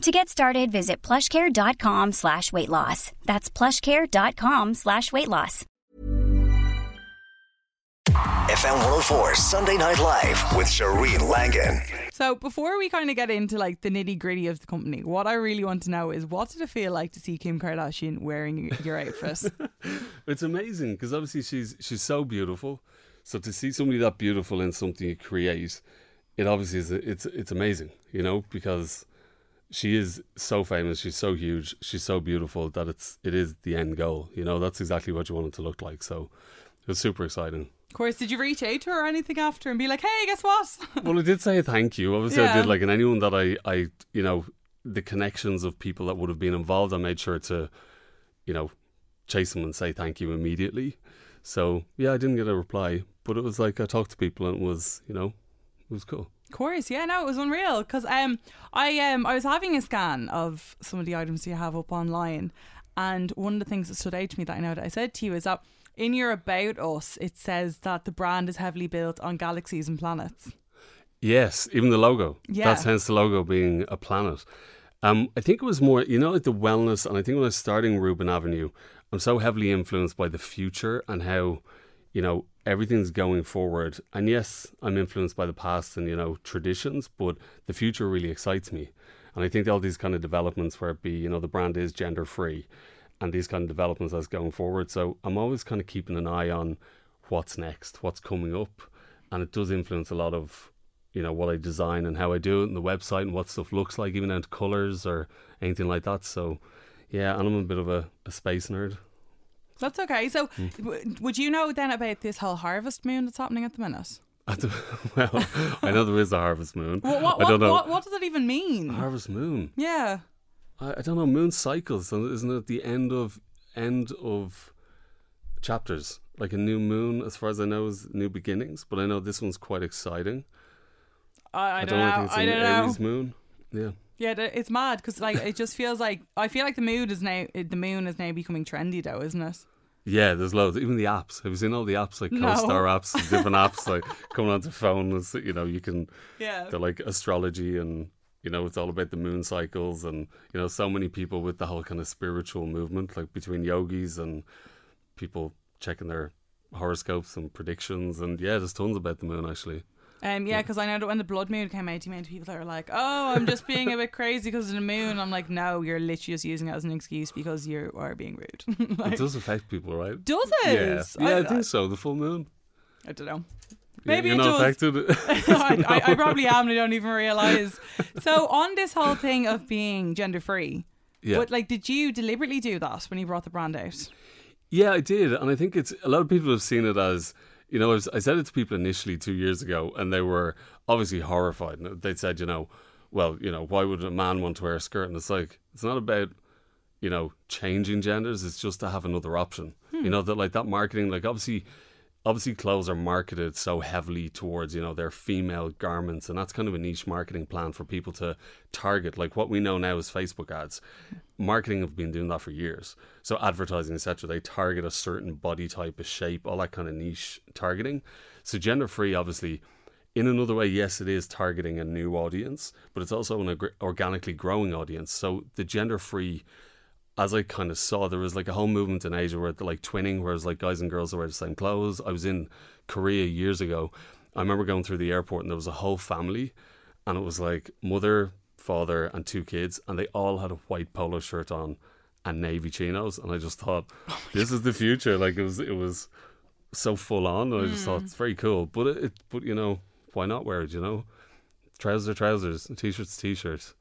To get started, visit plushcare.com slash weight loss. That's plushcare.com slash weight loss. FM 104 Sunday Night Live with Shireen Langan. So before we kind of get into like the nitty gritty of the company, what I really want to know is what did it feel like to see Kim Kardashian wearing your outfit? It's amazing because obviously she's she's so beautiful. So to see somebody that beautiful in something you create, it obviously is it's it's amazing, you know, because she is so famous, she's so huge, she's so beautiful that it's it is the end goal. You know, that's exactly what you want it to look like. So it was super exciting. of course, did you reach out to her or anything after and be like, "Hey, guess what?" Well, I did say thank you. Obviously, I did like, and anyone that I, I, you know, the connections of people that would have been involved, I made sure to, you know, chase them and say thank you immediately. So yeah, I didn't get a reply, but it was like I talked to people and it was, you know, it was cool. Of course, yeah, no, it was unreal because um, I um, I was having a scan of some of the items you have up online, and one of the things that stood out to me that I know that I said to you is that in your about us, it says that the brand is heavily built on galaxies and planets. Yes, even the logo. Yeah. That's hence the logo being a planet. Um, I think it was more, you know, like the wellness, and I think when I was starting Reuben Avenue, I'm so heavily influenced by the future and how, you know, everything's going forward. And yes, I'm influenced by the past and, you know, traditions, but the future really excites me. And I think all these kind of developments where it be, you know, the brand is gender free and these kind of developments as going forward. So I'm always kind of keeping an eye on what's next, what's coming up. And it does influence a lot of, you know, what I design and how I do it and the website and what stuff looks like, even down to colours or anything like that. So yeah, and I'm a bit of a, a space nerd. That's okay. So, mm. w- would you know then about this whole harvest moon that's happening at the minute? Well, I know there is a harvest moon. What what, I don't know. what, what does it even mean? Harvest moon. yeah. I, I don't know. Moon cycles, isn't it the end of end of chapters? Like a new moon, as far as I know, is new beginnings. But I know this one's quite exciting. I, I, don't know. know. it's I don't know. Aries moon. Yeah. Yeah, it's mad because like it just feels like I feel like the mood is now eh, the moon is now becoming trendy though, isn't it? Yeah, there's loads. Even the apps. Have you seen all the apps like No. co-star apps, different apps like coming onto phone? It's, you know, you can. Yeah. They're like astrology, and you know, it's all about the moon cycles, and you know, so many people with the whole kind of spiritual movement, like between yogis and people checking their horoscopes and predictions, and yeah, there's tons about the moon actually. Um, yeah, because I know that when the blood moon came out, you made people that were like, "Oh, I'm just being a bit crazy because of the moon." I'm like, "No, you're literally just using it as an excuse because you are being rude." like, it does affect people, right? does it? yeah, yeah I, think so. The full moon. I don't know. Maybe you're it not does. affected. I, I, I probably am. and I don't even realize. So on this whole thing of being gender free, yeah. but like, did you deliberately do that when you brought the brand out? Yeah, I did, and I think it's a lot of people have seen it as you know. I, was, I said it to people initially two years ago, and they were obviously horrified. And they said, you know, well, you know, why would a man want to wear a skirt? And it's like it's not about you know changing genders. It's just to have another option. You hmm. know that like that marketing, like obviously. Obviously, clothes are marketed so heavily towards you know their female garments, and that's kind of a niche marketing plan for people to target. Like what we know now is Facebook ads marketing have been doing that for years. So advertising, etc. They target a certain body type, a shape, all that kind of niche targeting. So gender free, obviously, in another way, yes, it is targeting a new audience, but it's also an organically growing audience. So the gender free, as I kind of saw, there was like a whole movement in Asia where like twinning, whereas like guys and girls wear the same clothes. I was in Korea years ago. I remember going through the airport and there was a whole family, and it was like mother, father, and two kids, and they all had a white polo shirt on, and navy chinos, and I just thought Oh this is the future. Like it was, it was so full on, and I just Mm. thought it's very cool. But it, it, but you know, why not wear it? You know, trousers trousers, t-shirts t-shirts.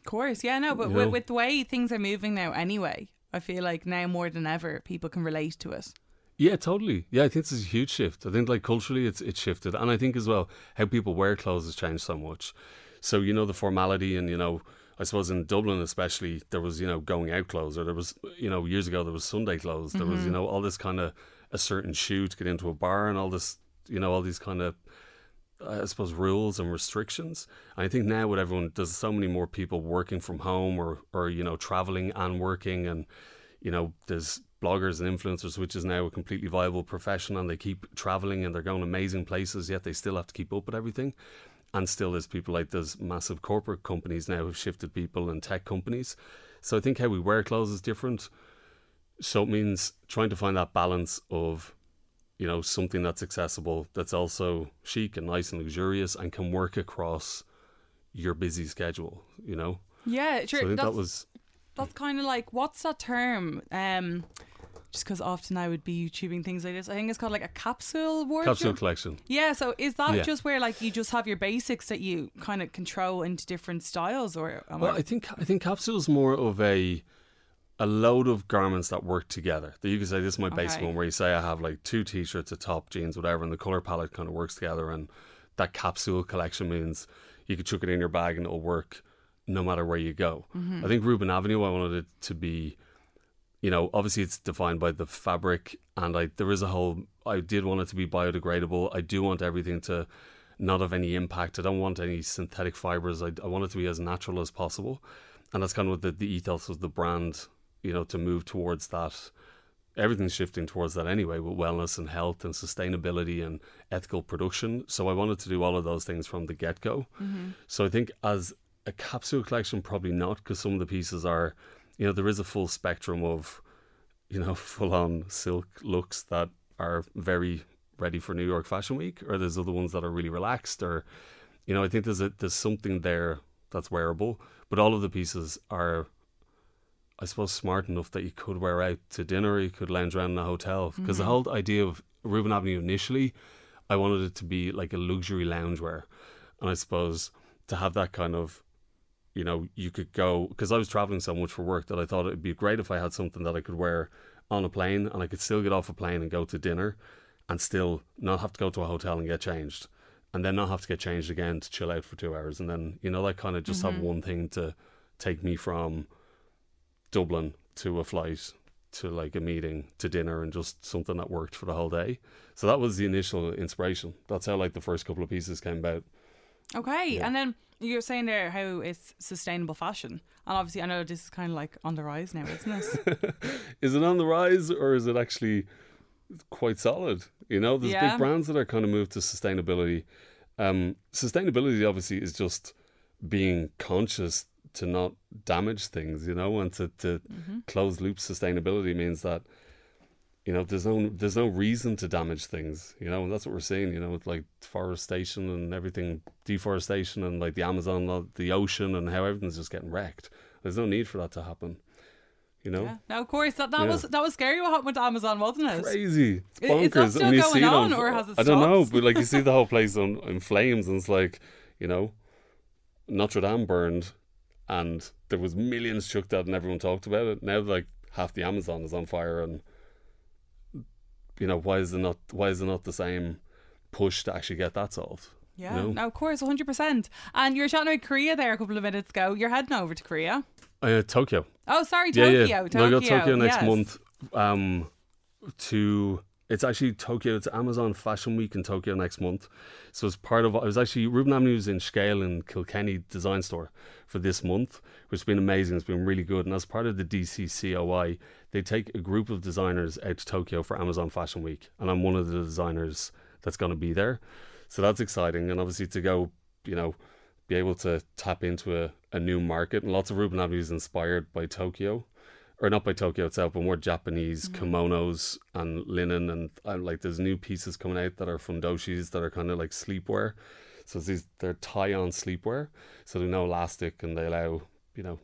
Of course, yeah, no, but You with, know? with the way things are moving now, anyway, I feel like now more than ever, people can relate to it. Yeah, totally. Yeah, I think this is a huge shift. I think like culturally it's it's shifted. And I think as well how people wear clothes has changed so much. So, you know, the formality and, you know, I suppose in Dublin especially there was, you know, going out clothes or there was you know, years ago there was Sunday clothes. There was, you mm-hmm. know, all this kind of a certain shoe to get into a bar and all this you know, all these kind of Uh, I suppose rules and restrictions. And I think now with everyone, there's so many more people working from home or or you know traveling and working, and you know there's bloggers and influencers, which is now a completely viable profession, and they keep traveling and they're going amazing places. Yet they still have to keep up with everything. And still, there's people like there's massive corporate companies now who've shifted people and tech companies. So I think how we wear clothes is different. So it means trying to find that balance of you know, something that's accessible, that's also chic and nice and luxurious and can work across your busy schedule, you know? Yeah, So sure. I think that's that was that's kind of like what's that term? Um, just because often I would be YouTubing things like this. I think it's called like a capsule wardrobe. capsule collection. Yeah, so is that Yeah. just where like you just have your basics that you kind of control into different styles, or Well, I- I think I think capsule is more of a a load of garments that work together. That you can say this is my basic Okay. one, where you say I have like two t-shirts, a top, jeans, whatever, and the color palette kind of works together. And that capsule collection means you could chuck it in your bag and it'll work no matter where you go. Mm-hmm. I think Reuben Avenue, I wanted it to be, you know, obviously it's defined by the fabric, and I there is a whole. I did want it to be biodegradable. I do want everything to not have any impact. I don't want any synthetic fibers. I, I want it to be as natural as possible, and that's kind of what the, the ethos of the brand. You know, to move towards that. Everything's shifting towards that anyway, with wellness and health and sustainability and ethical production. So I wanted to do all of those things from the get go. Mm-hmm. So I think as a capsule collection, probably not, because some of the pieces are, you know, there is a full spectrum of, you know, full on silk looks that are very ready for New York Fashion Week, or there's other ones that are really relaxed, or, you know, I think there's a there's something there that's wearable, but all of the pieces are. I suppose smart enough that you could wear out to dinner, you could lounge around in a hotel. Because the mm-hmm. whole idea of Reuben Avenue initially, I wanted it to be like a luxury loungewear, and I suppose to have that kind of you know, you could go because I was traveling so much for work that I thought it'd be great if I had something that I could wear on a plane and I could still get off a plane and go to dinner and still not have to go to a hotel and get changed. And then not have to get changed again to chill out for two hours. And then, you know, like kind of just have mm-hmm. one thing to take me from Dublin to a flight to like a meeting to dinner and just something that worked for the whole day. So that was the initial inspiration. That's how like the first couple of pieces came about. okay, and then you're saying there how it's sustainable fashion, and obviously I know this is kind of like on the rise now, isn't it? is it on the rise or is it actually quite solid? You know, there's Yeah. big brands that are kind of moved to sustainability. Um, sustainability obviously is just being conscious to not damage things, you know, and to, to mm-hmm. close loop sustainability means that you know there's no there's no reason to damage things, you know, and that's what we're seeing, you know, with like forestation and everything, deforestation and like the Amazon, the ocean, and how everything's just getting wrecked. There's no need for that to happen, you know. yeah. Now, of course, that, that Yeah. was that was scary what happened with Amazon, wasn't it? crazy. It's I- is that still going it on, or has it I don't know, stopped? but like you see the whole place on in flames, and it's like you know, Notre Dame burned, and there was millions chucked out, and everyone talked about it. Now, like half the Amazon is on fire, and you know, why is it not? Why is it not the same push to actually get that solved? Yeah, You know? no, of course, 100%. And you were chatting about Korea there a couple of minutes ago. You're heading over to Korea. Uh, Tokyo. Oh, sorry, Yeah, Tokyo. yeah. Tokyo. No, I got Tokyo next yes. month. Um, to it's actually Tokyo. It's Amazon Fashion Week in Tokyo next month. So it's part of. I was actually Reuben Avenue was in Scale in Kilkenny Design Store for this month, which has been amazing. It's been really good. And as part of the DCCOI, they take a group of designers out to Tokyo for Amazon Fashion Week, and I'm one of the designers that's going to be there. So that's exciting, and obviously to go, you know, be able to tap into a, a new market. And lots of Reuben Avenue is inspired by Tokyo, or not by Tokyo itself, but more Japanese mm-hmm. kimonos and linen. And, and like there's new pieces coming out that are fundoshis that are kind of like sleepwear. So these they're tie on sleepwear, so they're no elastic and they allow you know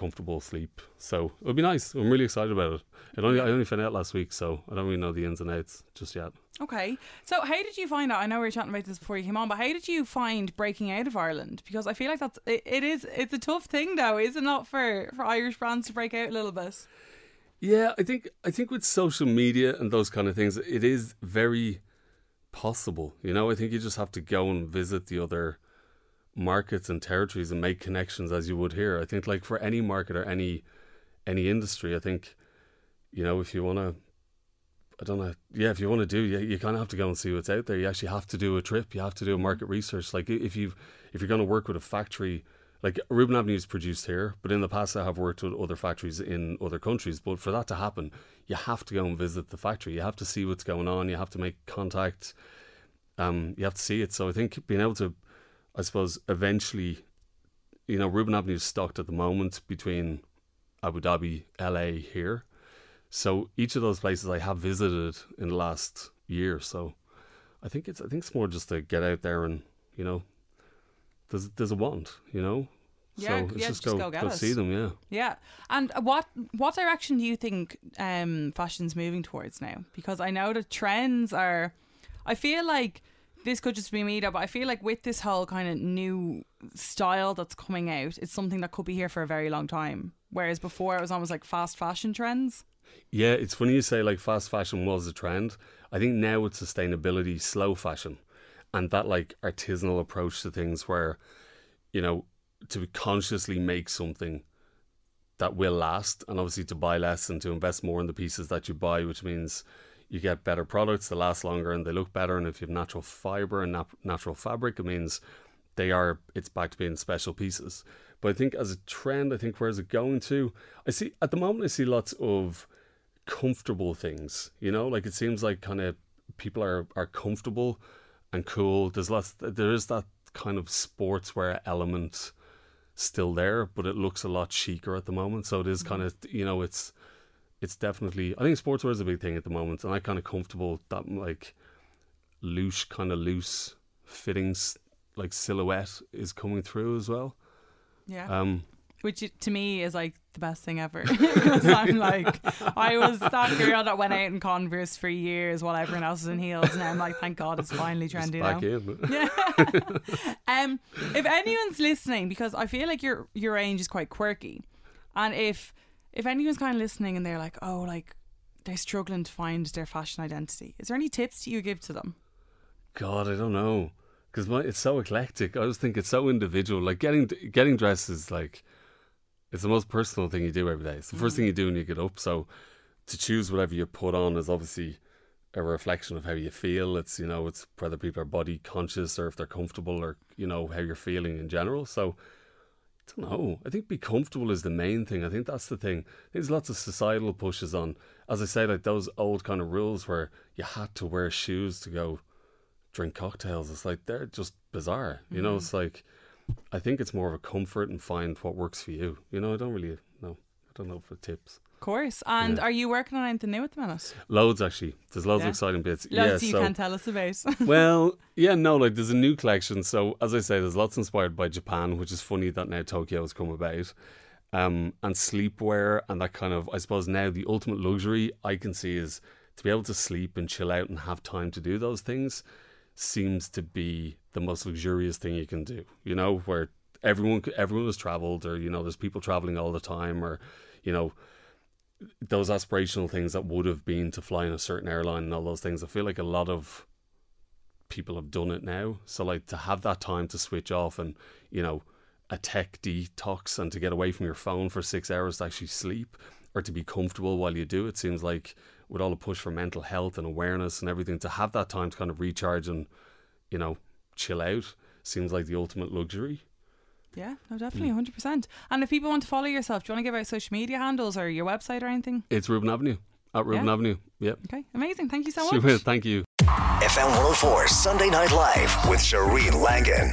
comfortable sleep. So it'll be nice. I'm really excited about it. It only I only found out last week, so I don't really know the ins and outs just yet. Okay. So how did you find out? I know we were chatting about this before you came on, but how did you find breaking out of Ireland? Because I feel like that's it, it is it's a tough thing though, is it not for for Irish brands to break out a little bit? Yeah, I think I think with social media and those kind of things, it is very possible. You know, I think you just have to go and visit the other markets and territories and make connections as you would here. I think like for any market or any any industry, I think you know if you want to. I don't know. Yeah, if you want to do, you, you kind of have to go and see what's out there. You actually have to do a trip. You have to do a market research. Like if you if you're going to work with a factory, like Reuben Avenue is produced here, but in the past I have worked with other factories in other countries. But for that to happen, you have to go and visit the factory. You have to see what's going on. You have to make contact. Um, you have to see it. So I think being able to, I suppose, eventually, you know, Reuben Avenue is stocked at the moment between Abu Dhabi, LA, here. So each of those places I have visited in the last year. So I think it's I think it's more just to get out there and you know, there's there's a want, you know. Yeah, so yeah, just just go go get go see them. Yeah. Yeah. And what what direction do you think um, fashion's moving towards now? Because I know the trends are. I feel like this could just be me, though, but I feel like with this whole kind of new style that's coming out, it's something that could be here for a very long time. Whereas before, it was almost like fast fashion trends. Yeah, it's funny you say like fast fashion was a trend. I think now it's sustainability, slow fashion, and that like artisanal approach to things where, you know, to consciously make something that will last, and obviously to buy less and to invest more in the pieces that you buy, which means you get better products that last longer and they look better. And if you have natural fiber and nat- natural fabric, it means they are it's back to being special pieces. But I think as a trend, I think where's it going to? I see at the moment I see lots of comfortable things. You know, like it seems like kind of people are are comfortable and cool. There's lots. There is that kind of sportswear element still there, but it looks a lot chicer at the moment. So it is mm-hmm. kind of you know it's it's definitely. I think sportswear is a big thing at the moment, and I kind of comfortable that like loose kind of loose fittings like silhouette is coming through as well. Yeah. Um, Which to me is like the best thing ever. Because I'm like, I was that girl that went out in Converse for years while everyone else was in heels. And I'm like, thank God it's finally it's trendy back now. in. Um, if anyone's listening, because I feel like your your range is quite quirky, and if if anyone's kind of listening and they're like, oh, like they're struggling to find their fashion identity, is there any tips that you give to them? God, I don't know, because it's so eclectic. I just think it's so individual. Like getting getting dressed is like it's the most personal thing you do every day. It's the first thing mm. you do when you get up. So to choose whatever you put on is obviously a reflection of how you feel. It's you know it's whether people are body conscious or if they're comfortable or you know how you're feeling in general. So. I don't know. Oh, I think be comfortable is the main thing. I think that's the thing. There's lots of societal pushes on, as I say, like those old kind of rules where you had to wear shoes to go drink cocktails. It's like they're just bizarre. You know, mm-hmm. it's like I think it's more of a comfort and find what works for you. You know, I don't really know. I don't know for tips. Of course. And Yeah. are you working on anything new at the minute? Loads actually. There's loads Yeah. of exciting bits. Loads yeah, you so can tell us about. well, yeah, no, like there's a new collection. So as I say, there's lots inspired by Japan, which is funny that now Tokyo has come about. Um, and sleepwear and that kind of I suppose now the ultimate luxury I can see is to be able to sleep and chill out and have time to do those things seems to be the most luxurious thing you can do. You know, where everyone everyone has traveled or you know there's people traveling all the time or you know those aspirational things that would have been to fly in a certain airline and all those things. I feel like a lot of people have done it now. So like to have that time to switch off and you know a tech detox and to get away from your phone for six hours to actually sleep or to be comfortable while you do it seems like with all the push for mental health and awareness and everything to have that time to kind of recharge and you know chill out seems like the ultimate luxury. Yeah, no, definitely, hmm. 100%. And if people want to follow yourself, do you want to give out social media handles or your website or anything? It's Reuben Avenue at Reuben Yeah. Avenue. Yep. Okay, amazing. Thank you so Super. much. Thank you. FM 104 Sunday Night Live with Shereen Langan.